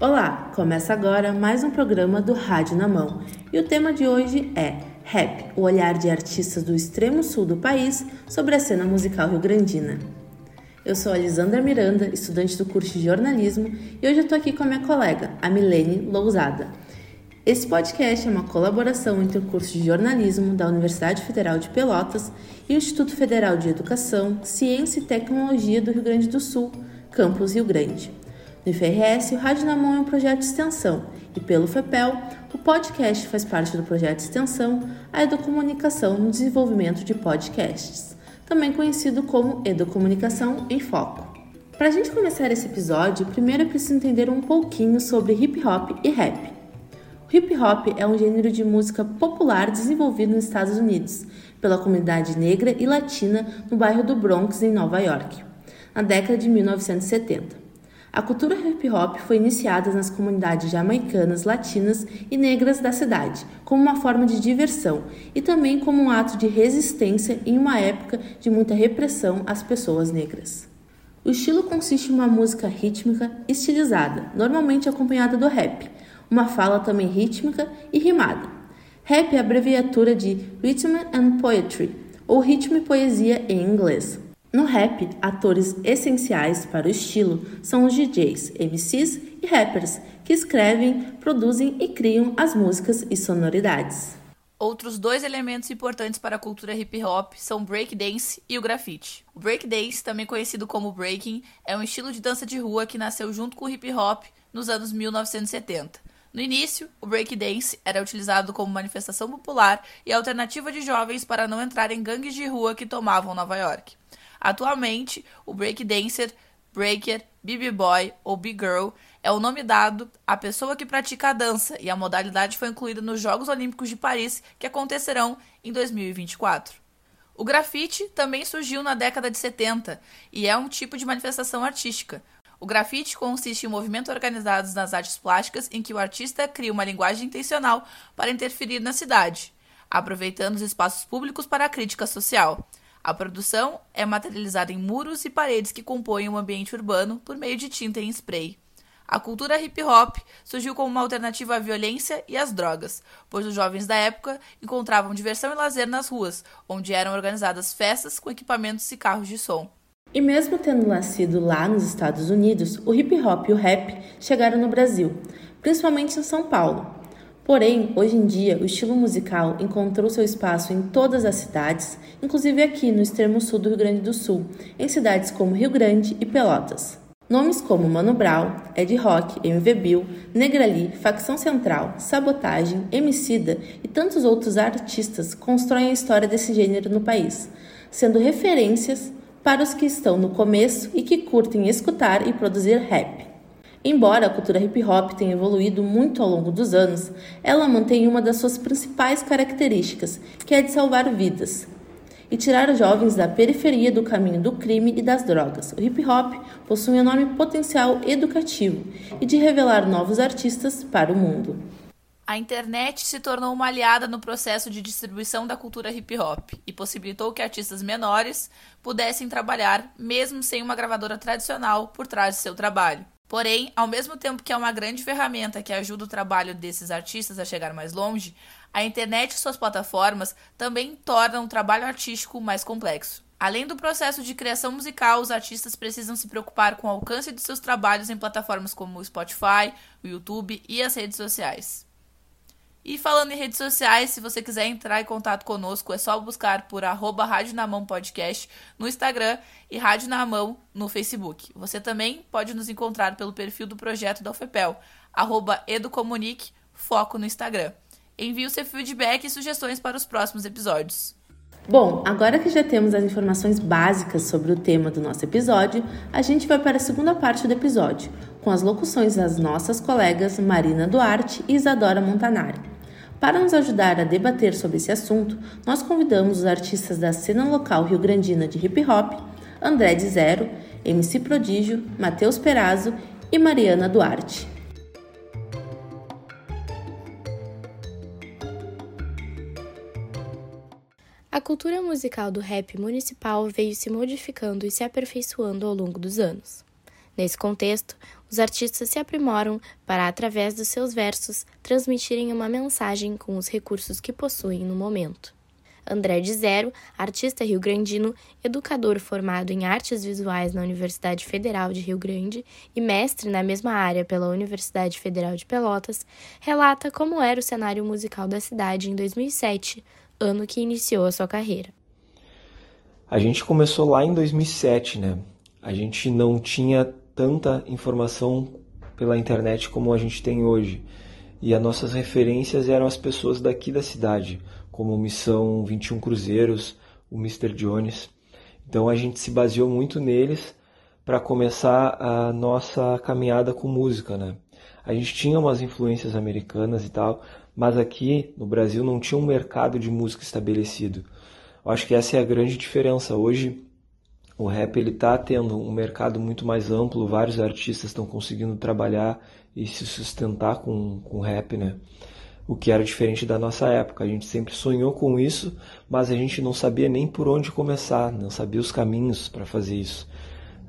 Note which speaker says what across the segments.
Speaker 1: Olá, começa agora mais um programa do Rádio na Mão e o tema de hoje é Rap, o olhar de artistas do extremo sul do país sobre a cena musical rio-grandina. Eu sou a Lisandra Miranda, estudante do curso de jornalismo, e hoje eu estou aqui com a minha colega, a Milene Lousada. Esse podcast é uma colaboração entre o curso de jornalismo da Universidade Federal de Pelotas e o Instituto Federal de Educação, Ciência e Tecnologia do Rio Grande do Sul, campus Rio Grande. No IFRS, o Rádio na Mão é um projeto de extensão e, pelo FEPEL, o podcast faz parte do projeto de extensão A Educomunicação no Desenvolvimento de Podcasts, também conhecido como Educomunicação em Foco. Para a gente começar esse episódio, primeiro é preciso entender um pouquinho sobre hip hop e rap. Hip hop é um gênero de música popular desenvolvido nos Estados Unidos pela comunidade negra e latina no bairro do Bronx, em Nova York, na década de 1970. A cultura hip hop foi iniciada nas comunidades jamaicanas, latinas e negras da cidade, como uma forma de diversão e também como um ato de resistência em uma época de muita repressão às pessoas negras. O estilo consiste em uma música rítmica estilizada, normalmente acompanhada do rap, uma fala também rítmica e rimada. Rap é a abreviatura de Rhythm and Poetry, ou ritmo e poesia em inglês. No rap, atores essenciais para o estilo são os DJs, MCs e rappers, que escrevem, produzem e criam as músicas e sonoridades.
Speaker 2: Outros dois elementos importantes para a cultura hip hop são o breakdance e o grafite. O breakdance, também conhecido como breaking, é um estilo de dança de rua que nasceu junto com o hip hop nos anos 1970. No início, o breakdance era utilizado como manifestação popular e alternativa de jovens para não entrar em gangues de rua que tomavam Nova York. Atualmente, o breakdancer, breaker, b-boy ou b-girl é o nome dado à pessoa que pratica a dança e a modalidade foi incluída nos Jogos Olímpicos de Paris, que acontecerão em 2024. O grafite também surgiu na década de 70 e é um tipo de manifestação artística. O grafite consiste em movimentos organizados nas artes plásticas em que o artista cria uma linguagem intencional para interferir na cidade, aproveitando os espaços públicos para a crítica social. A produção é materializada em muros e paredes que compõem o um ambiente urbano por meio de tinta em spray. A cultura hip hop surgiu como uma alternativa à violência e às drogas, pois os jovens da época encontravam diversão e lazer nas ruas, onde eram organizadas festas com equipamentos e carros de som.
Speaker 1: E mesmo tendo nascido lá nos Estados Unidos, o hip hop e o rap chegaram no Brasil, principalmente em São Paulo, Porém, hoje em dia, o estilo musical encontrou seu espaço em todas as cidades, inclusive aqui no extremo sul do Rio Grande do Sul, em cidades como Rio Grande e Pelotas. Nomes como Mano Brown, Ed Rock, MV Bill, Negrali, Facção Central, Sabotagem, Emicida e tantos outros artistas constroem a história desse gênero no país, sendo referências para os que estão no começo e que curtem escutar e produzir rap. Embora a cultura hip hop tenha evoluído muito ao longo dos anos, ela mantém uma das suas principais características, que é de salvar vidas e tirar os jovens da periferia do caminho do crime e das drogas. O hip hop possui um enorme potencial educativo e de revelar novos artistas para o mundo.
Speaker 2: A internet se tornou uma aliada no processo de distribuição da cultura hip hop e possibilitou que artistas menores pudessem trabalhar mesmo sem uma gravadora tradicional por trás de seu trabalho. Porém, ao mesmo tempo que é uma grande ferramenta que ajuda o trabalho desses artistas a chegar mais longe, a internet e suas plataformas também tornam o trabalho artístico mais complexo. Além do processo de criação musical, os artistas precisam se preocupar com o alcance de seus trabalhos em plataformas como o Spotify, o YouTube e as redes sociais. E falando em redes sociais, se você quiser entrar em contato conosco, é só buscar por arroba Rádio na Mão Podcast no Instagram e Rádio na Mão no Facebook. Você também pode nos encontrar pelo perfil do projeto da UFEPEL, arroba Educomunique, foco no Instagram. Envie o seu feedback e sugestões para os próximos episódios.
Speaker 1: Bom, agora que já temos as informações básicas sobre o tema do nosso episódio, a gente vai para a segunda parte do episódio, com as locuções das nossas colegas Marina Duarte e Isadora Montanari. Para nos ajudar a debater sobre esse assunto, nós convidamos os artistas da cena local rio-grandina de hip hop, André de Zero, MC Prodígio, Matheus Perazzo e Mariana Duarte.
Speaker 3: A cultura musical do rap municipal veio se modificando e se aperfeiçoando ao longo dos anos. Nesse contexto, os artistas se aprimoram para, através dos seus versos, transmitirem uma mensagem com os recursos que possuem no momento. André de Zero, artista rio-grandino, educador formado em artes visuais na Universidade Federal de Rio Grande e mestre na mesma área pela Universidade Federal de Pelotas, relata como era o cenário musical da cidade em 2007, ano que iniciou a sua carreira.
Speaker 4: A gente começou lá em 2007, né? A gente não tinha tanta informação pela internet como a gente tem hoje. E as nossas referências eram as pessoas daqui da cidade, como Missão 21 Cruzeiros, o Mr. Jones. Então a gente se baseou muito neles para começar a nossa caminhada com música, né? A gente tinha umas influências americanas e tal, mas aqui no Brasil não tinha um mercado de música estabelecido. Eu acho que essa é a grande diferença. Hoje o rap ele está tendo um mercado muito mais amplo, vários artistas estão conseguindo trabalhar e se sustentar com, com rap, né? O que era diferente da nossa época. A gente sempre sonhou com isso, mas a gente não sabia nem por onde começar, não sabia os caminhos para fazer isso.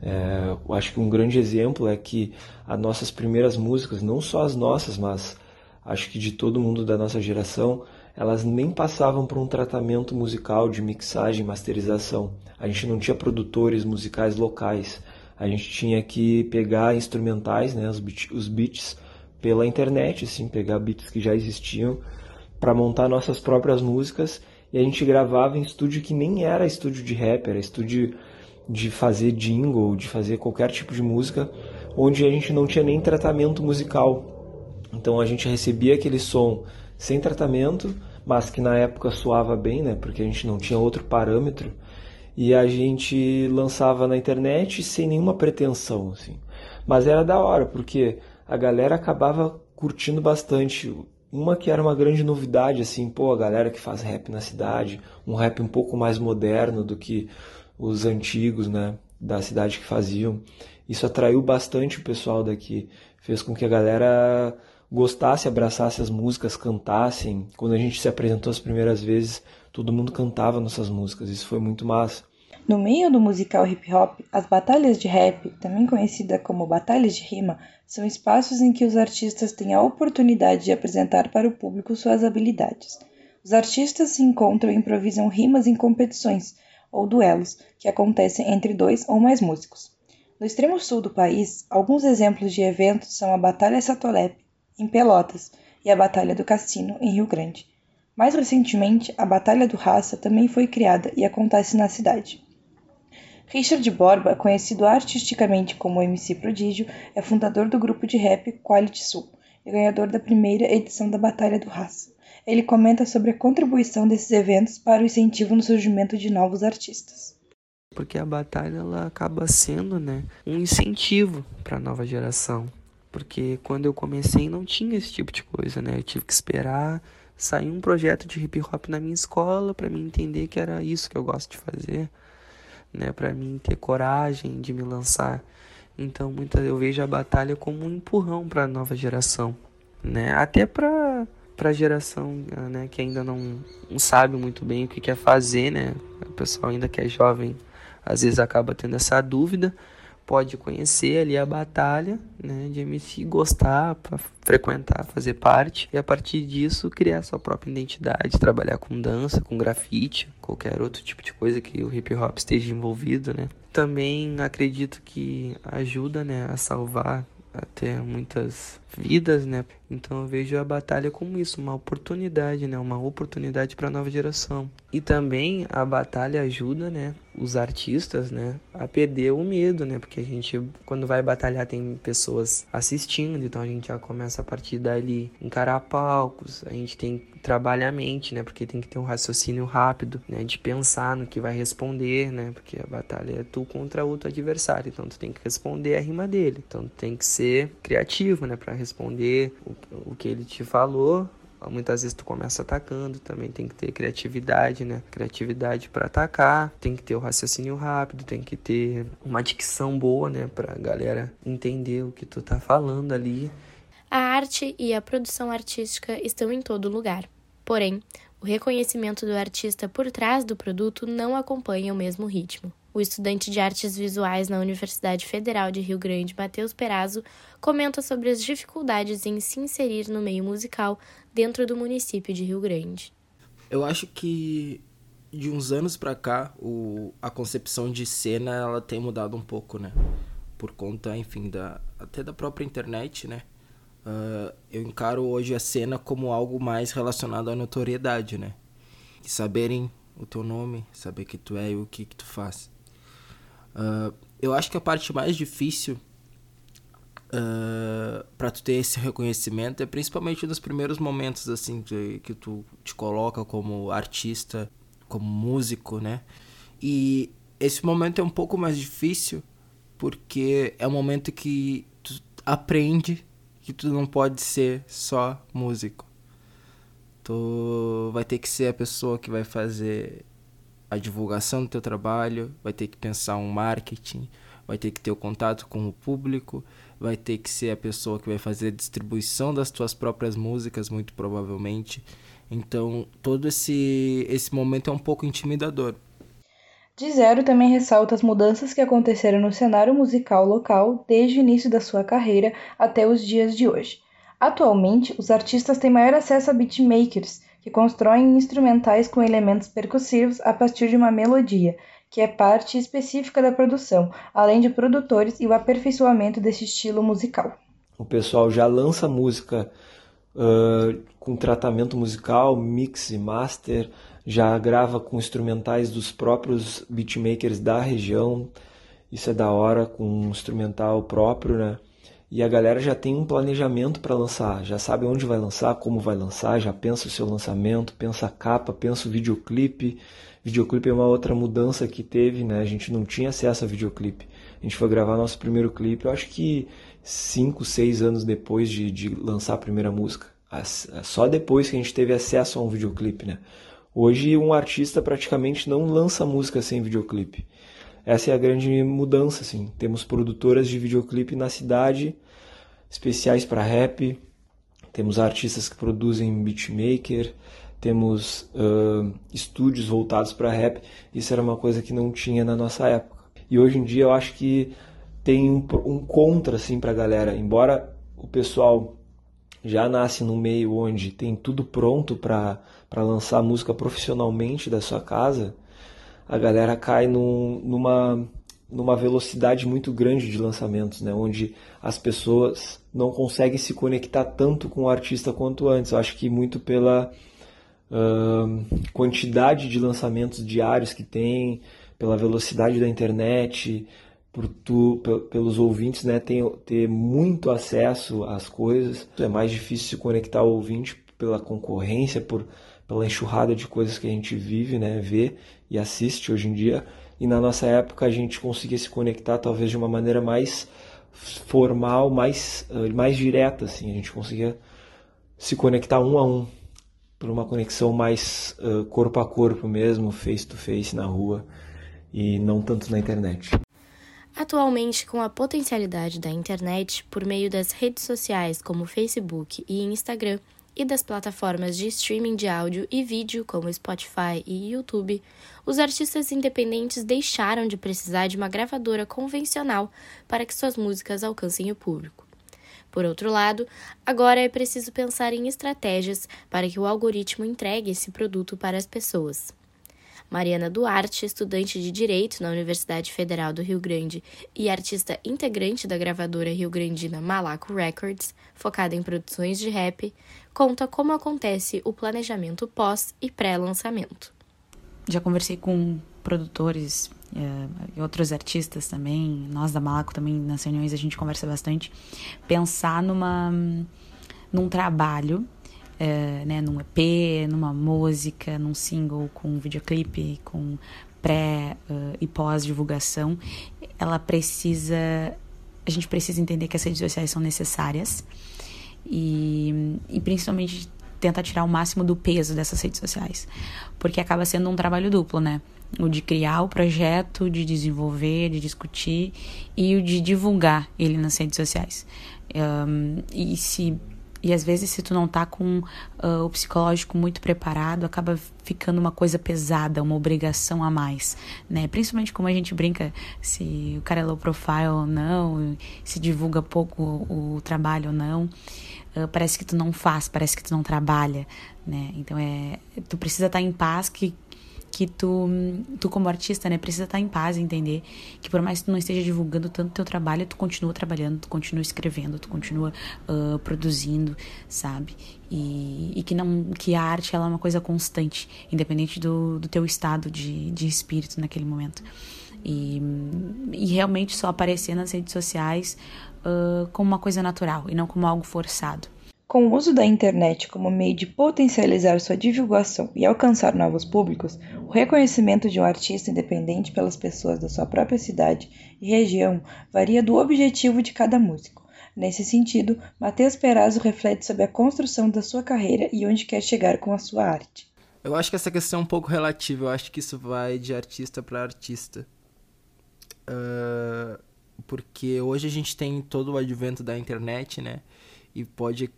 Speaker 4: É, eu acho que um grande exemplo é que as nossas primeiras músicas, não só as nossas, mas acho que de todo mundo da nossa geração, elas nem passavam por um tratamento musical de mixagem, masterização. A gente não tinha produtores musicais locais. A gente tinha que pegar instrumentais, né, os, os beats pela internet, assim, pegar beats que já existiam para montar nossas próprias músicas e a gente gravava em estúdio que nem era estúdio de rap, era estúdio de fazer jingle, de fazer qualquer tipo de música, onde a gente não tinha nem tratamento musical. Então a gente recebia aquele som sem tratamento, mas que na época soava bem, né? Porque a gente não tinha outro parâmetro. E a gente lançava na internet sem nenhuma pretensão, assim. Mas era da hora, porque a galera acabava curtindo bastante. Uma que era uma grande novidade, assim, pô, a galera que faz rap na cidade, um rap um pouco mais moderno do que os antigos, né, da cidade que faziam. Isso atraiu bastante o pessoal daqui, fez com que a galera gostasse, abraçasse as músicas, cantassem. Quando a gente se apresentou as primeiras vezes, todo mundo cantava nossas músicas. Isso foi muito massa.
Speaker 5: No meio do musical hip hop, as batalhas de rap, também conhecida como batalhas de rima, são espaços em que os artistas têm a oportunidade de apresentar para o público suas habilidades. Os artistas se encontram e improvisam rimas em competições ou duelos que acontecem entre dois ou mais músicos. No extremo sul do país, alguns exemplos de eventos são a Batalha Satolep, em Pelotas, e a Batalha do Cassino, em Rio Grande. Mais recentemente, a Batalha do Raça também foi criada e acontece na cidade. Richard Borba, conhecido artisticamente como MC Prodígio, é fundador do grupo de rap Quality Sul e ganhador da primeira edição da Batalha do Raça. Ele comenta sobre a contribuição desses eventos para o incentivo no surgimento de novos artistas.
Speaker 6: Porque a batalha ela acaba sendo né, um incentivo para a nova geração porque quando eu comecei não tinha esse tipo de coisa, né? Eu tive que esperar sair um projeto de hip hop na minha escola para mim entender que era isso que eu gosto de fazer, né? Para mim ter coragem de me lançar. Então, muita eu vejo a batalha como um empurrão para a nova geração, né? Até para para a geração né, que ainda não, não sabe muito bem o que quer fazer, né? O pessoal ainda que é jovem, às vezes acaba tendo essa dúvida, pode conhecer ali a batalha né, de MC, gostar, frequentar, fazer parte e a partir disso criar sua própria identidade, trabalhar com dança, com grafite, qualquer outro tipo de coisa que o hip hop esteja envolvido, né? Também acredito que ajuda, né, a salvar até muitas vidas, né? Então eu vejo a batalha como isso, uma oportunidade, né? Uma oportunidade para a nova geração. E também a batalha ajuda, né? Os artistas, né? A perder o medo, né? Porque a gente, quando vai batalhar, tem pessoas assistindo, então a gente já começa a partir dali encarar palcos, a gente tem que trabalhar a mente, né? Porque tem que ter um raciocínio rápido, né? De pensar no que vai responder, né? Porque a batalha é tu contra outro adversário, então tu tem que responder a rima dele. Então tu tem que ser criativo, né? Pra responder o, o que ele te falou. Muitas vezes tu começa atacando, também tem que ter criatividade, né? Criatividade para atacar, tem que ter o raciocínio rápido, tem que ter uma dicção boa, né, pra galera entender o que tu tá falando ali.
Speaker 3: A arte e a produção artística estão em todo lugar. Porém, o reconhecimento do artista por trás do produto não acompanha o mesmo ritmo. O estudante de artes visuais na Universidade Federal de Rio Grande, Matheus Perazzo, comenta sobre as dificuldades em se inserir no meio musical dentro do município de Rio Grande.
Speaker 7: Eu acho que de uns anos para cá, o, a concepção de cena ela tem mudado um pouco, né? Por conta, enfim, da, até da própria internet, né? Uh, eu encaro hoje a cena como algo mais relacionado à notoriedade, né? Saberem o teu nome, saber que tu é e o que, que tu faz. Uh, eu acho que a parte mais difícil uh, para tu ter esse reconhecimento é principalmente nos primeiros momentos assim que, que tu te coloca como artista, como músico, né? E esse momento é um pouco mais difícil porque é um momento que tu aprende que tu não pode ser só músico. Tu vai ter que ser a pessoa que vai fazer a divulgação do teu trabalho, vai ter que pensar um marketing, vai ter que ter o contato com o público, vai ter que ser a pessoa que vai fazer a distribuição das tuas próprias músicas, muito provavelmente. Então, todo esse esse momento é um pouco intimidador.
Speaker 5: De Zero também ressalta as mudanças que aconteceram no cenário musical local desde o início da sua carreira até os dias de hoje. Atualmente, os artistas têm maior acesso a beatmakers, que constroem instrumentais com elementos percussivos a partir de uma melodia, que é parte específica da produção, além de produtores e o aperfeiçoamento desse estilo musical.
Speaker 4: O pessoal já lança música uh, com tratamento musical, mix e master, já grava com instrumentais dos próprios beatmakers da região. Isso é da hora, com um instrumental próprio, né? E a galera já tem um planejamento para lançar, já sabe onde vai lançar, como vai lançar, já pensa o seu lançamento, pensa a capa, pensa o videoclipe. Videoclipe é uma outra mudança que teve, né? A gente não tinha acesso a videoclipe. A gente foi gravar nosso primeiro clipe, eu acho que cinco, seis anos depois de, de lançar a primeira música. Só depois que a gente teve acesso a um videoclipe, né? Hoje um artista praticamente não lança música sem videoclipe essa é a grande mudança, assim. Temos produtoras de videoclipe na cidade, especiais para rap, temos artistas que produzem beatmaker, temos uh, estúdios voltados para rap. Isso era uma coisa que não tinha na nossa época. E hoje em dia eu acho que tem um, um contra assim para a galera. Embora o pessoal já nasce num meio onde tem tudo pronto para lançar música profissionalmente da sua casa, a galera cai num, numa, numa velocidade muito grande de lançamentos, né? onde as pessoas não conseguem se conectar tanto com o artista quanto antes. Eu acho que muito pela uh, quantidade de lançamentos diários que tem, pela velocidade da internet, por tu, pelos ouvintes né, ter, ter muito acesso às coisas. É mais difícil se conectar ao ouvinte pela concorrência, por pela enxurrada de coisas que a gente vive, né, vê e assiste hoje em dia. E na nossa época a gente conseguia se conectar talvez de uma maneira mais formal, mais, eh, mais direta, assim. A gente conseguia se conectar um a um por uma conexão mais uh, corpo a corpo mesmo, face to face na rua e não tanto na internet.
Speaker 3: Atualmente, com a potencialidade da internet por meio das redes sociais como Facebook e Instagram, e das plataformas de streaming de áudio e vídeo como Spotify e YouTube, os artistas independentes deixaram de precisar de uma gravadora convencional para que suas músicas alcancem o público. Por outro lado, agora é preciso pensar em estratégias para que o algoritmo entregue esse produto para as pessoas. Mariana Duarte, estudante de Direito na Universidade Federal do Rio Grande e artista integrante da gravadora rio-grandina Malaco Records, focada em produções de rap, conta como acontece o planejamento pós e pré-lançamento.
Speaker 8: Já conversei com produtores eh, e outros artistas também, nós da Malaco também nas reuniões a gente conversa bastante, pensar numa num trabalho uh, né, num EP, numa música, num single com videoclipe, com pré uh, e pós-divulgação, ela precisa. A gente precisa entender que as redes sociais são necessárias e, e principalmente tentar tirar o máximo do peso dessas redes sociais, porque acaba sendo um trabalho duplo, né? O de criar o projeto, de desenvolver, de discutir e o de divulgar ele nas redes sociais. Um, e se e às vezes, se tu não tá com uh, o psicológico muito preparado, acaba ficando uma coisa pesada, uma obrigação a mais, né? Principalmente como a gente brinca se o cara é low profile ou não, se divulga pouco o, o trabalho ou não. Uh, parece que tu não faz, parece que tu não trabalha, né? Então é, tu precisa estar tá em paz que que tu, tu como artista, né, precisa estar em paz e entender que por mais que tu não esteja divulgando tanto teu trabalho, tu continua trabalhando, tu continua escrevendo, tu continua uh, produzindo, sabe? E, e, que não que a arte ela é uma coisa constante, independente do, do teu estado de, de espírito naquele momento. E, e realmente só aparecer nas redes sociais uh, como uma coisa natural e não como algo forçado.
Speaker 5: Com o uso da internet como meio de potencializar sua divulgação e alcançar novos públicos, o reconhecimento de um artista independente pelas pessoas da sua própria cidade e região varia do objetivo de cada músico. Nesse sentido, Matheus Perazzo reflete sobre a construção da sua carreira e onde quer chegar com a sua arte.
Speaker 7: Eu acho que essa questão é um pouco relativa, eu acho que isso vai de artista para artista. Uh, porque hoje a gente tem todo o advento da internet, né? E pode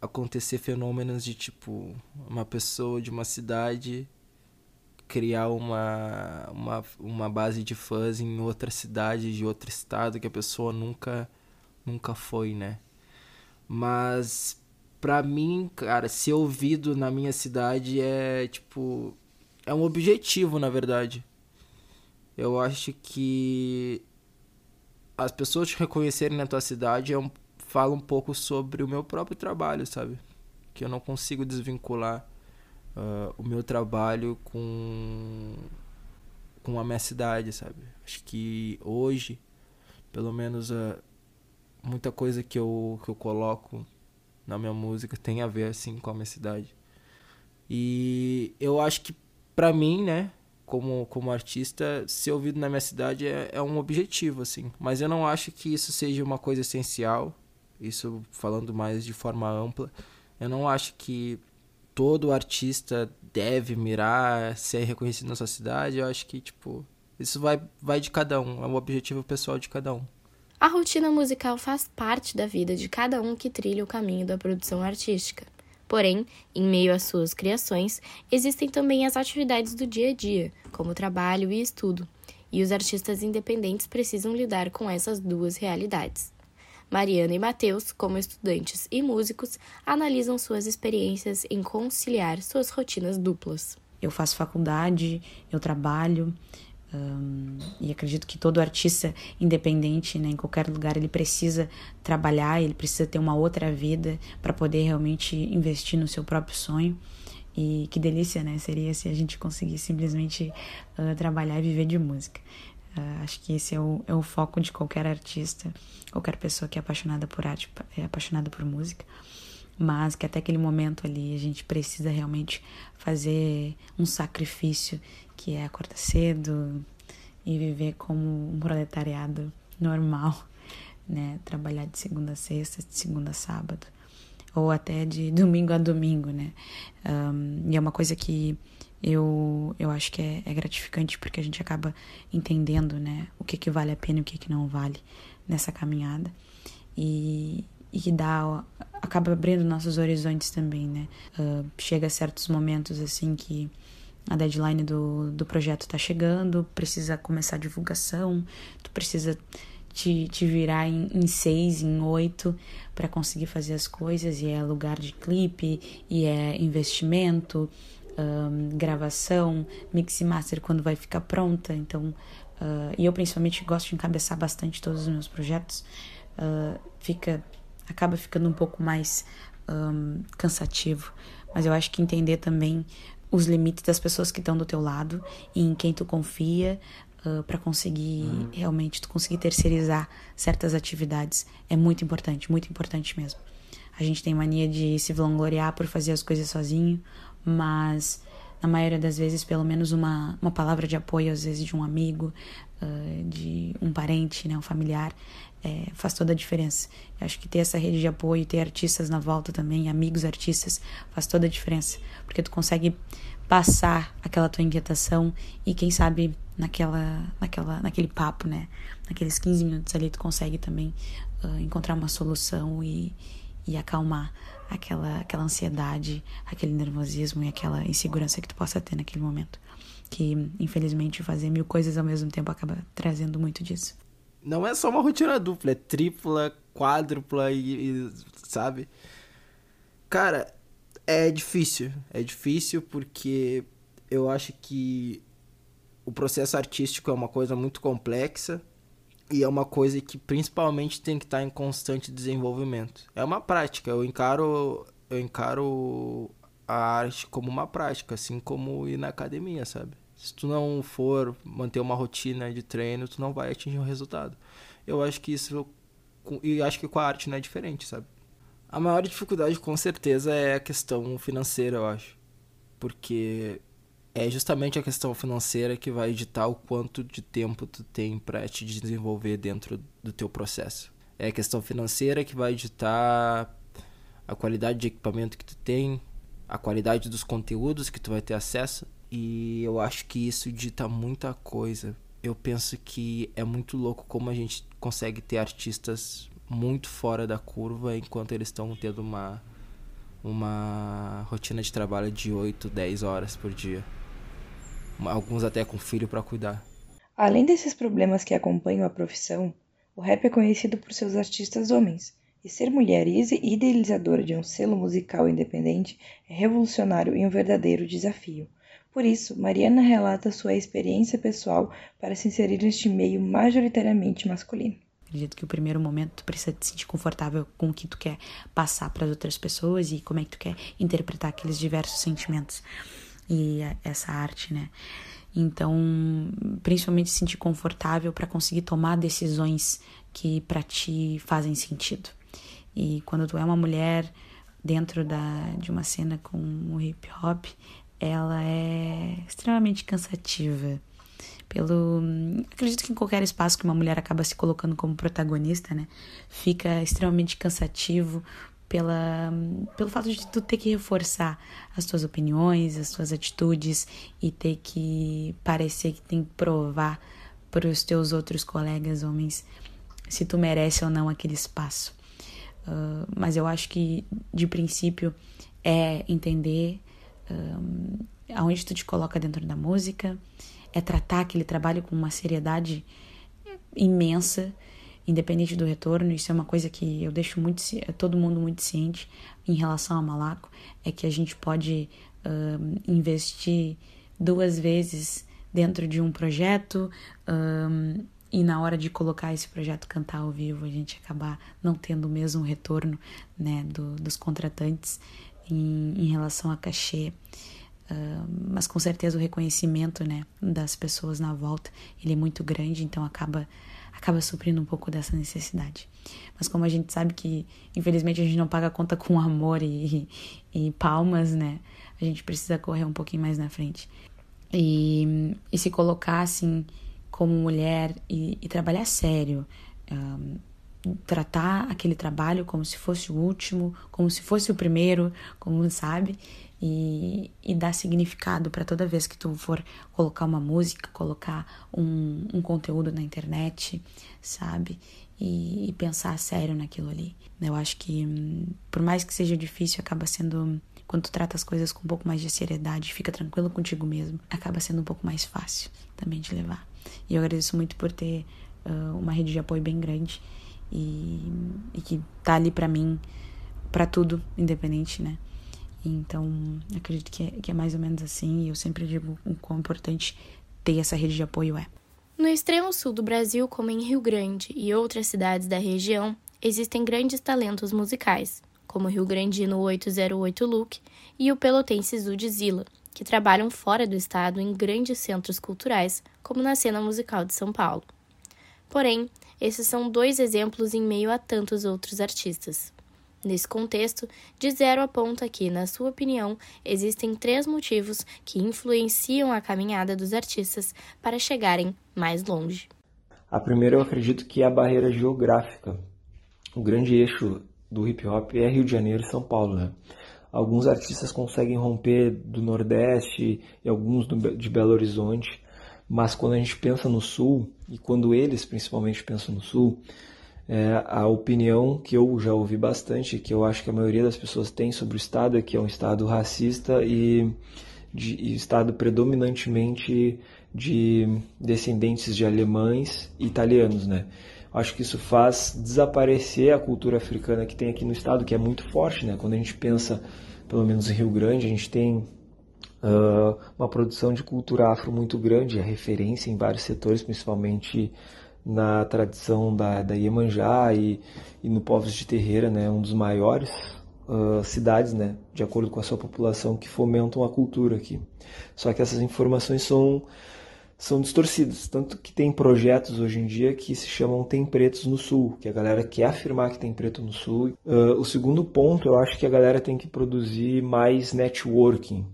Speaker 7: acontecer fenômenos de tipo uma pessoa de uma cidade criar uma, uma, uma base de fãs em outra cidade de outro estado que a pessoa nunca nunca foi, né? Mas pra mim, cara, ser ouvido na minha cidade é tipo é um objetivo, na verdade. Eu acho que as pessoas te reconhecerem na tua cidade é um fala um pouco sobre o meu próprio trabalho, sabe? Que eu não consigo desvincular uh, o meu trabalho com com a minha cidade, sabe? Acho que hoje, pelo menos, uh, muita coisa que eu, que eu coloco na minha música tem a ver, assim, com a minha cidade. E eu acho que, pra mim, né, como, como artista, ser ouvido na minha cidade é, é um objetivo, assim. Mas eu não acho que isso seja uma coisa essencial isso falando mais de forma ampla. Eu não acho que todo artista deve mirar ser reconhecido na sua cidade. Eu acho que, tipo, isso vai, vai de cada um, é o objetivo pessoal de cada um.
Speaker 3: A rotina musical faz parte da vida de cada um que trilha o caminho da produção artística. Porém, em meio às suas criações, existem também as atividades do dia a dia, como trabalho e estudo, e os artistas independentes precisam lidar com essas duas realidades. Mariana e Matheus, como estudantes e músicos, analisam suas experiências em conciliar suas rotinas duplas.
Speaker 8: Eu faço faculdade, eu trabalho, um, e acredito que todo artista independente, né, em qualquer lugar, ele precisa trabalhar, ele precisa ter uma outra vida para poder realmente investir no seu próprio sonho. E que delícia, né? Seria se a gente conseguisse simplesmente uh, trabalhar e viver de música. Uh, acho que esse é o, é o foco de qualquer artista, qualquer pessoa que é apaixonada por arte, é apaixonada por música, mas que até aquele momento ali a gente precisa realmente fazer um sacrifício, que é acordar cedo e viver como um proletariado normal, né? Trabalhar de segunda a sexta, de segunda a sábado, ou até de domingo a domingo, né? Um, e é uma coisa que eu, eu acho que é, é, gratificante porque a gente acaba entendendo né, o que, que vale a pena e o que, que não vale nessa caminhada. E, e que dá, acaba abrindo nossos horizontes também, né? Uh, chega certos momentos assim que a deadline do, do projeto está chegando, precisa começar a divulgação, tu precisa te, te virar em, em seis, em oito para conseguir fazer as coisas, e é lugar de clipe, e é investimento, um, gravação, mix e master quando vai ficar pronta. Então, uh, e eu principalmente gosto de encabeçar bastante todos os meus projetos. Uh, fica, acaba ficando um pouco mais um, cansativo. Mas eu acho que entender também os limites das pessoas que estão do teu lado e em quem tu confia uh, para conseguir uhum. realmente tu conseguir terceirizar certas atividades é muito importante, muito importante mesmo. A gente tem mania de se vangloriar por fazer as coisas sozinho mas na maioria das vezes, pelo menos uma, uma palavra de apoio, às vezes de um amigo, uh, de um parente, né, um familiar, é, faz toda a diferença. Eu acho que ter essa rede de apoio, ter artistas na volta também, amigos artistas, faz toda a diferença, porque tu consegue passar aquela tua inquietação e quem sabe naquela, naquela, naquele papo, né, naqueles 15 minutos ali tu consegue também uh, encontrar uma solução e, e acalmar aquela, aquela ansiedade, aquele nervosismo e aquela insegurança que tu possa ter naquele momento. Que, infelizmente, fazer mil coisas ao mesmo tempo acaba trazendo muito disso.
Speaker 7: Não é só uma rotina dupla, é tripla, quádrupla e, e sabe? Cara, é difícil. É difícil porque eu acho que o processo artístico é uma coisa muito complexa e é uma coisa que principalmente tem que estar em constante desenvolvimento. É uma prática, eu encaro eu encaro a arte como uma prática, assim como ir na academia, sabe? Se tu não for manter uma rotina de treino, tu não vai atingir um resultado. Eu acho que isso e acho que com a arte não é diferente, sabe? A maior dificuldade com certeza é a questão financeira, eu acho. Porque é justamente a questão financeira que vai editar o quanto de tempo tu tem para te desenvolver dentro do teu processo. É a questão financeira que vai editar a qualidade de equipamento que tu tem, a qualidade dos conteúdos que tu vai ter acesso, e eu acho que isso dita muita coisa. Eu penso que é muito louco como a gente consegue ter artistas muito fora da curva enquanto eles estão tendo uma uma rotina de trabalho de 8, 10 horas por dia alguns até com filho para cuidar.
Speaker 5: Além desses problemas que acompanham a profissão, o rap é conhecido por seus artistas homens, e ser mulher e idealizadora de um selo musical independente é revolucionário e um verdadeiro desafio. Por isso, Mariana relata sua experiência pessoal para se inserir neste meio majoritariamente masculino.
Speaker 8: Acredito que o primeiro momento tu precisa te sentir confortável com o que tu quer passar para as outras pessoas e como é que tu quer interpretar aqueles diversos sentimentos e essa arte, né? Então, principalmente se sentir confortável para conseguir tomar decisões que para ti fazem sentido. E quando tu é uma mulher dentro da, de uma cena com o hip hop, ela é extremamente cansativa. Pelo, acredito que em qualquer espaço que uma mulher acaba se colocando como protagonista, né, fica extremamente cansativo pela, pelo fato de tu ter que reforçar as tuas opiniões, as tuas atitudes e ter que parecer que tem que provar para os teus outros colegas homens se tu merece ou não aquele espaço. Uh, mas eu acho que, de princípio, é entender um, aonde tu te coloca dentro da música, é tratar aquele trabalho com uma seriedade imensa independente do retorno, isso é uma coisa que eu deixo muito todo mundo muito ciente em relação ao Malaco, é que a gente pode um, investir duas vezes dentro de um projeto um, e na hora de colocar esse projeto cantar ao vivo a gente acabar não tendo o mesmo retorno né, do, dos contratantes em, em relação a cachê. Uh, mas com certeza o reconhecimento né, das pessoas na volta ele é muito grande, então acaba acaba suprindo um pouco dessa necessidade. Mas como a gente sabe que, infelizmente, a gente não paga a conta com amor e, e, palmas, né? A gente precisa correr um pouquinho mais na frente. E, e se colocar, assim, como mulher e, e trabalhar sério. Um, tratar aquele trabalho como se fosse o último, como se fosse o primeiro, como sabe, e, e dar significado para toda vez que tu for colocar uma música, colocar um, um conteúdo na internet, sabe? E, e, pensar sério naquilo ali. Eu acho que, hum, por mais que seja difícil, acaba sendo. Quando tu trata as coisas com um pouco mais de seriedade, fica tranquilo contigo mesmo, acaba sendo um pouco mais fácil também de levar. E eu agradeço muito por ter uh, uma rede de apoio bem grande e, e que tá ali para mim, para tudo, independente, né? Então, acredito que é, que é mais ou menos assim, e eu sempre digo o quão importante ter essa rede de apoio é.
Speaker 3: No extremo sul do Brasil, como em Rio Grande e outras cidades da região, existem grandes talentos musicais, como o Rio Grandino 808 Luke e o pelotense Zudzilla, que trabalham fora do estado em grandes centros culturais, como na cena musical de São Paulo. Porém, esses são dois exemplos em meio a tantos outros artistas. Nesse contexto, de aponta que, na sua opinião, existem três motivos que influenciam a caminhada dos artistas para chegarem mais longe.
Speaker 4: A primeira eu acredito que é a barreira geográfica. O grande eixo do hip hop é Rio de Janeiro e São Paulo, né? Alguns artistas conseguem romper do Nordeste e alguns de Belo Horizonte, mas quando a gente pensa no Sul, e quando eles principalmente pensam no Sul, É, a opinião que eu já ouvi bastante, que eu acho que a maioria das pessoas tem sobre o Estado, é que é um Estado racista e, de, e Estado predominantemente de descendentes de alemães e italianos, né? Acho que isso faz desaparecer a cultura africana que tem aqui no estado, que é muito forte, né? Quando a gente pensa, pelo menos em Rio Grande, a gente tem uh, uma produção de cultura afro muito grande, a referência em vários setores, principalmente na tradição da, da Iemanjá e, e no Povos de Terreira, né? Um dos maiores uh, cidades, né? De acordo com a sua população, que fomentam a cultura aqui. Só que essas informações são são distorcidos. Tanto que tem projetos hoje em dia que se chamam Tem Pretos no Sul, que a galera quer afirmar que tem preto no Sul. Uh, o segundo ponto, eu acho que a galera tem que produzir mais networking.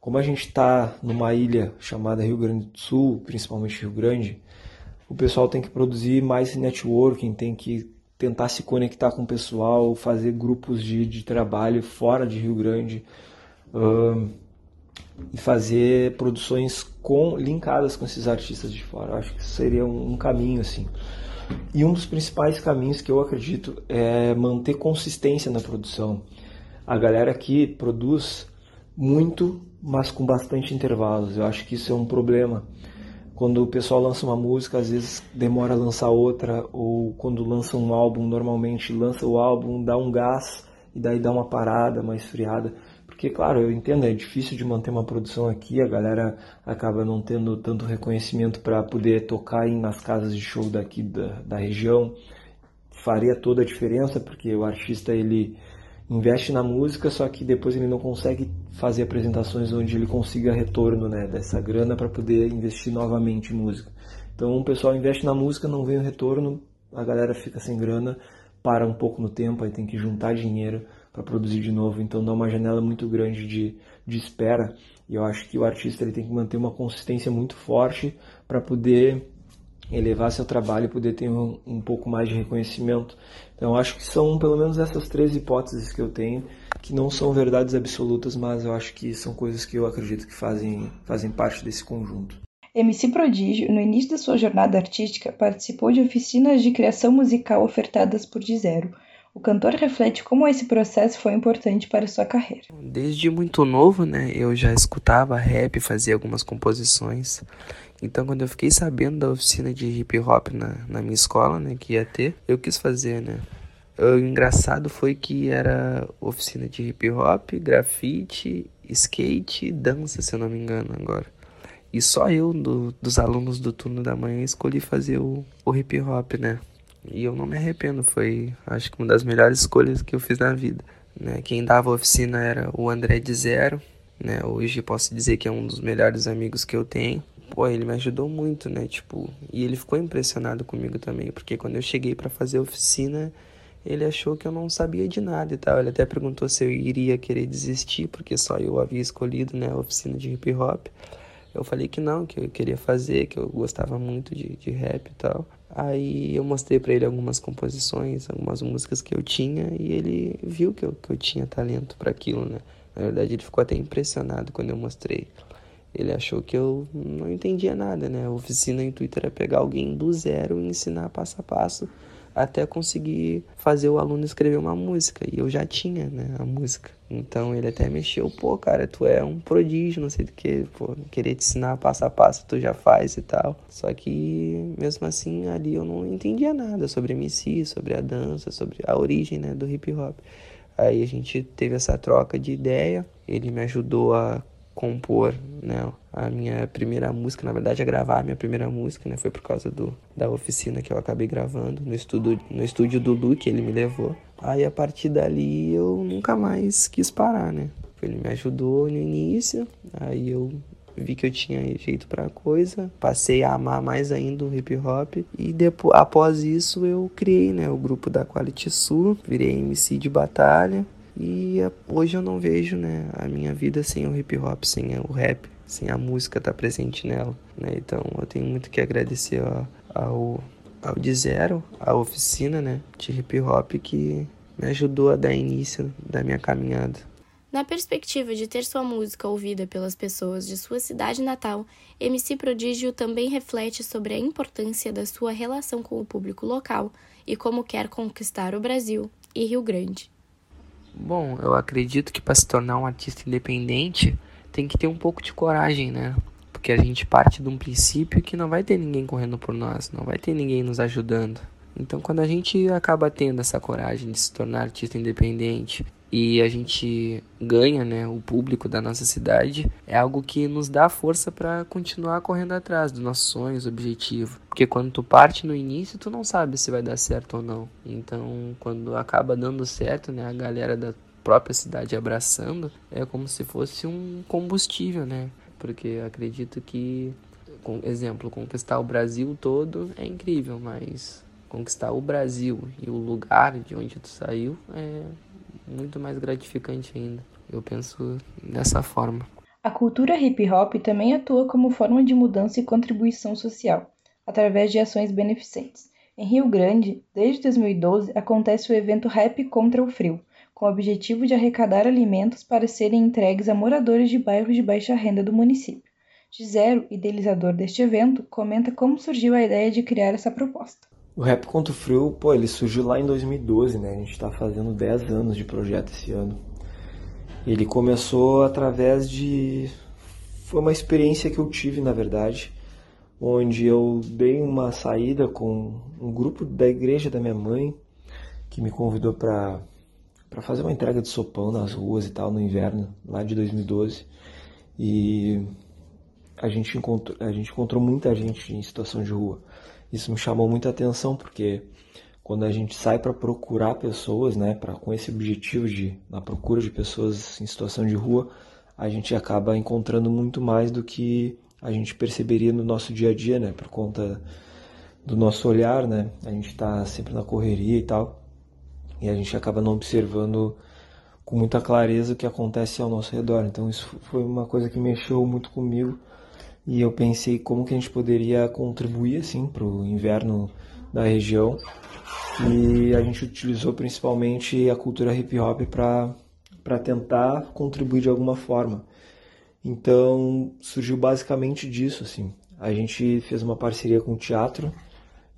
Speaker 4: Como a gente está numa ilha chamada Rio Grande do Sul, principalmente Rio Grande, o pessoal tem que produzir mais networking, tem que tentar se conectar com o pessoal, fazer grupos de, de trabalho fora de Rio Grande. E fazer produções com linkadas com esses artistas de fora. Acho que seria um, um caminho assim. E um dos principais caminhos que eu acredito é manter consistência na produção. A galera aqui produz muito, mas com bastante intervalos. Eu acho que isso é um problema. Quando o pessoal lança uma música, às vezes demora a lançar outra, ou quando lança um álbum, normalmente lança o álbum, dá um gás e daí dá uma parada, uma esfriada. Porque, claro, eu entendo, é difícil de manter uma produção aqui, a galera acaba não tendo tanto reconhecimento para poder tocar nas casas de show daqui da, da região. Faria toda a diferença, porque o artista ele investe na música, só que depois ele não consegue fazer apresentações onde ele consiga retorno né, dessa grana para poder investir novamente em música. Então o pessoal investe na música, não vem o retorno, a galera fica sem grana, para um pouco no tempo, aí tem que juntar dinheiro para produzir de novo, então dá uma janela muito grande de, de espera. E eu acho que o artista ele tem que manter uma consistência muito forte para poder elevar seu trabalho e poder ter um, um pouco mais de reconhecimento. Então, acho que são pelo menos essas três hipóteses que eu tenho, que não são verdades absolutas, mas eu acho que são coisas que eu acredito que fazem, fazem parte desse conjunto.
Speaker 5: MC Prodígio, no início da sua jornada artística, participou de oficinas de criação musical ofertadas por Dizero, o cantor reflete como esse processo foi importante para sua carreira.
Speaker 6: Desde muito novo, né, eu já escutava rap, fazia algumas composições. Então, quando eu fiquei sabendo da oficina de hip hop na, na minha escola, né, que ia ter, eu quis fazer, né. O engraçado foi que era oficina de hip hop, grafite, skate dança, se eu não me engano agora. E só eu, do, dos alunos do turno da manhã, escolhi fazer o, o hip hop, né? E eu não me arrependo, foi acho que uma das melhores escolhas que eu fiz na vida. Né? Quem dava oficina era o André de Zero, né? Hoje posso dizer que é um dos melhores amigos que eu tenho. Pô, ele me ajudou muito, né? Tipo, e ele ficou impressionado comigo também, porque quando eu cheguei para fazer oficina, ele achou que eu não sabia de nada e tal. Ele até perguntou se eu iria querer desistir, porque só eu havia escolhido, né, a oficina de hip hop. Eu falei que não, que eu queria fazer, que eu gostava muito de, de rap e tal. Aí eu mostrei para ele algumas composições, algumas músicas que eu tinha e ele viu que eu, que eu tinha talento para aquilo, né? Na verdade, ele ficou até impressionado quando eu mostrei. Ele achou que eu não entendia nada, né? A oficina intuito era pegar alguém do zero e ensinar passo a passo até conseguir fazer o aluno escrever uma música. E eu já tinha, né, a música. Então ele até mexeu, pô, cara, tu é um prodígio, não sei do que, pô, querer te ensinar passo a passo, tu já faz e tal. Só que mesmo assim ali eu não entendia nada sobre MC, sobre a dança, sobre a origem, né, do hip hop. Aí a gente teve essa troca de ideia, ele me ajudou a compor, né, a minha primeira música, na verdade, a gravar a minha primeira música, né, foi por causa do, da oficina que eu acabei gravando no estúdio, no estúdio do Lu, que ele me levou. Aí a partir dali eu nunca mais quis parar, né? Ele me ajudou no início, aí eu vi que eu tinha jeito para coisa, passei a amar mais ainda o hip hop e depois após isso eu criei, né, o grupo da Quality Sul, virei MC de batalha e hoje eu não vejo, né, a minha vida sem o hip hop, sem o rap, sem a música estar tá presente nela, né? Então eu tenho muito que agradecer ao, ao, ao de zero, a oficina, né, de hip hop que me ajudou a dar início da minha caminhada.
Speaker 3: Na perspectiva de ter sua música ouvida pelas pessoas de sua cidade natal, MC Prodígio também reflete sobre a importância da sua relação com o público local e como quer conquistar o Brasil e Rio Grande.
Speaker 6: Bom, eu acredito que para se tornar um artista independente tem que ter um pouco de coragem, né? Porque a gente parte de um princípio que não vai ter ninguém correndo por nós, não vai ter ninguém nos ajudando. Então, quando a gente acaba tendo essa coragem de se tornar artista independente e a gente ganha, né, o público da nossa cidade, é algo que nos dá força para continuar correndo atrás dos nossos sonhos, objetivo. Porque quando tu parte no início, tu não sabe se vai dar certo ou não. Então, quando acaba dando certo, né, a galera da própria cidade abraçando, é como se fosse um combustível, né? Porque acredito que, com exemplo, conquistar o Brasil todo é incrível, mas conquistar o Brasil e o lugar de onde tu saiu é muito mais gratificante ainda. Eu penso dessa forma.
Speaker 5: A cultura hip hop também atua como forma de mudança e contribuição social, através de ações beneficentes. Em Rio Grande, desde 2012, acontece o evento Rap contra o Frio, com o objetivo de arrecadar alimentos para serem entregues a moradores de bairros de baixa renda do município. Gisero, idealizador deste evento, comenta como surgiu a ideia de criar essa proposta.
Speaker 4: O Rap Contra o Frio, pô, ele surgiu lá em 2012, né? A gente está fazendo 10 anos de projeto esse ano. Ele começou através de. Foi uma experiência que eu tive, na verdade, onde eu dei uma saída com um grupo da igreja da minha mãe, que me convidou para para fazer uma entrega de sopão nas ruas e tal no inverno, lá de 2012. E a gente encontrou, a gente encontrou muita gente em situação de rua. Isso me chamou muita atenção porque quando a gente sai para procurar pessoas, né, para com esse objetivo de na procura de pessoas em situação de rua, a gente acaba encontrando muito mais do que a gente perceberia no nosso dia a dia, né, por conta do nosso olhar, né? A gente está sempre na correria e tal, e a gente acaba não observando com muita clareza o que acontece ao nosso redor. Então isso foi uma coisa que mexeu muito comigo e eu pensei como que a gente poderia contribuir assim para o inverno da região e a gente utilizou principalmente a cultura hip hop para para tentar contribuir de alguma forma. Então surgiu basicamente disso assim. A gente fez uma parceria com o teatro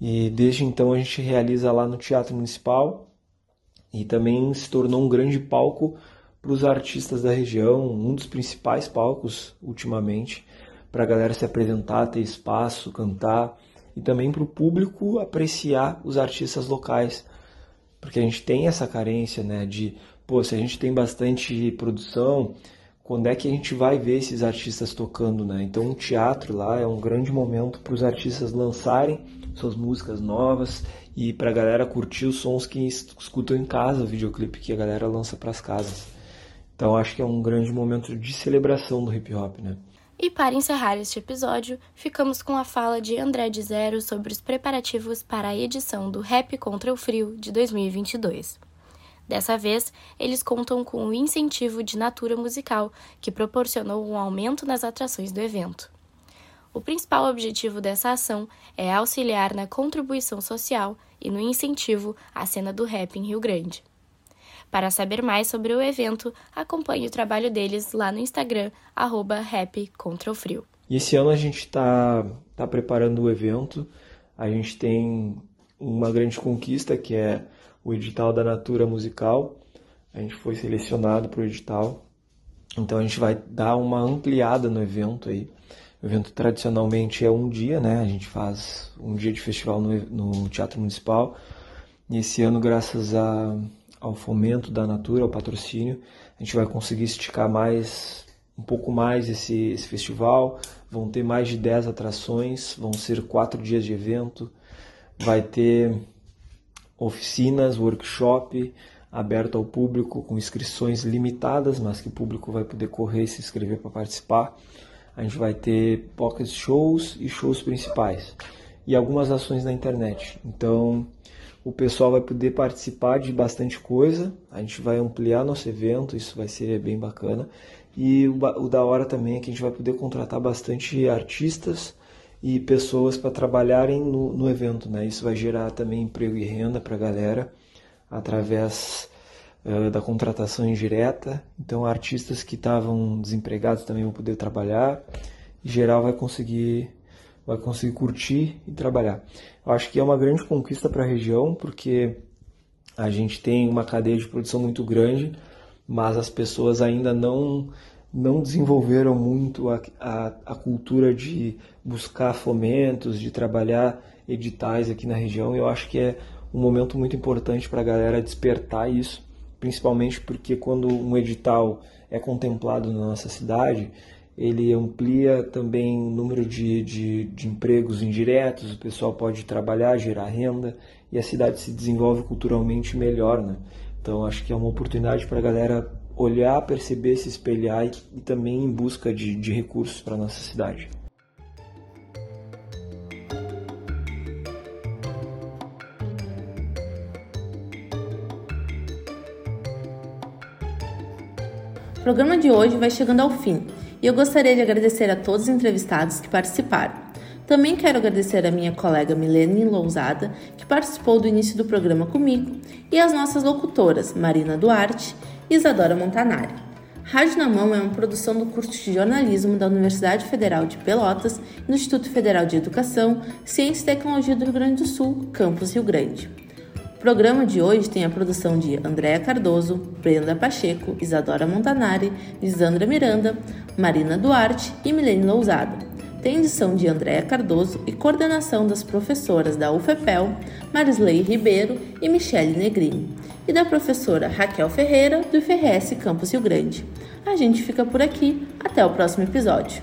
Speaker 4: e desde então a gente realiza lá no Teatro Municipal e também se tornou um grande palco para os artistas da região, um dos principais palcos ultimamente para a galera se apresentar, ter espaço, cantar e também para o público apreciar os artistas locais, porque a gente tem essa carência, né, de, pô, se a gente tem bastante produção, quando é que a gente vai ver esses artistas tocando, né? Então o teatro lá é um grande momento para os artistas lançarem suas músicas novas e para a galera curtir os sons que escutam em casa, o videoclipe que a galera lança para as casas. Então acho que é um grande momento de celebração do hip hop, né?
Speaker 3: E para encerrar este episódio, ficamos com a fala de André de Zero sobre os preparativos para a edição do Rap Contra o Frio de 2022. Dessa vez, eles contam com o incentivo de Natura Musical, que proporcionou um aumento nas atrações do evento. O principal objetivo dessa ação é auxiliar na contribuição social e no incentivo à cena do rap em Rio Grande. Para saber mais sobre o evento, acompanhe o trabalho deles lá no Instagram, arroba.
Speaker 4: E esse ano a gente está tá preparando o evento. A gente tem uma grande conquista que é o edital da Natura Musical. A gente foi selecionado para o edital. Então a gente vai dar uma ampliada no evento aí. O evento tradicionalmente é um dia, né? A gente faz um dia de festival no, no Teatro Municipal. E esse ano, graças a ao fomento da Natura, ao patrocínio, a gente vai conseguir esticar mais um pouco mais esse, esse festival. Vão ter mais de 10 atrações, vão ser quatro dias de evento, vai ter oficinas, workshop aberto ao público com inscrições limitadas, mas que o público vai poder correr e se inscrever para participar. A gente vai ter pocket shows e shows principais e algumas ações na internet. Então, o pessoal vai poder participar de bastante coisa. A gente vai ampliar nosso evento, isso vai ser bem bacana. E o, o da hora também é que a gente vai poder contratar bastante artistas e pessoas para trabalharem no, no evento, né? Isso vai gerar também emprego e renda para a galera através uh, da contratação indireta. Então, artistas que estavam desempregados também vão poder trabalhar. Em geral, vai conseguir vai conseguir curtir e trabalhar. Eu acho que é uma grande conquista para a região, porque a gente tem uma cadeia de produção muito grande, mas as pessoas ainda não não desenvolveram muito a, a, a cultura de buscar fomentos, de trabalhar editais aqui na região. Eu acho que é um momento muito importante para a galera despertar isso, principalmente porque quando um edital é contemplado na nossa cidade, ele amplia também o número de, de, de, empregos indiretos, o pessoal pode trabalhar, gerar renda e a cidade se desenvolve culturalmente melhor. Né? Então acho que é uma oportunidade para a galera olhar, perceber, se espelhar e, e também em busca de, de recursos para a nossa cidade.
Speaker 1: O programa de hoje vai chegando ao fim e eu gostaria de agradecer a todos os entrevistados que participaram. Também quero agradecer a minha colega Milene Lousada, que participou do início do programa comigo, e as nossas locutoras Marina Duarte e Isadora Montanari. Rádio na Mão é uma produção do curso de jornalismo da Universidade Federal de Pelotas e do Instituto Federal de Educação, Ciência e Tecnologia do Rio Grande do Sul, campus Rio Grande. O programa de hoje tem a produção de Andréa Cardoso, Brenda Pacheco, Isadora Montanari, Lisandra Miranda, Marina Duarte e Milene Lousada. Tem edição de Andréa Cardoso e coordenação das professoras da UFEPEL, Marisley Ribeiro e Michele Negrini, e da professora Raquel Ferreira, do IFRS Campus Rio Grande. A gente fica por aqui, até o próximo episódio.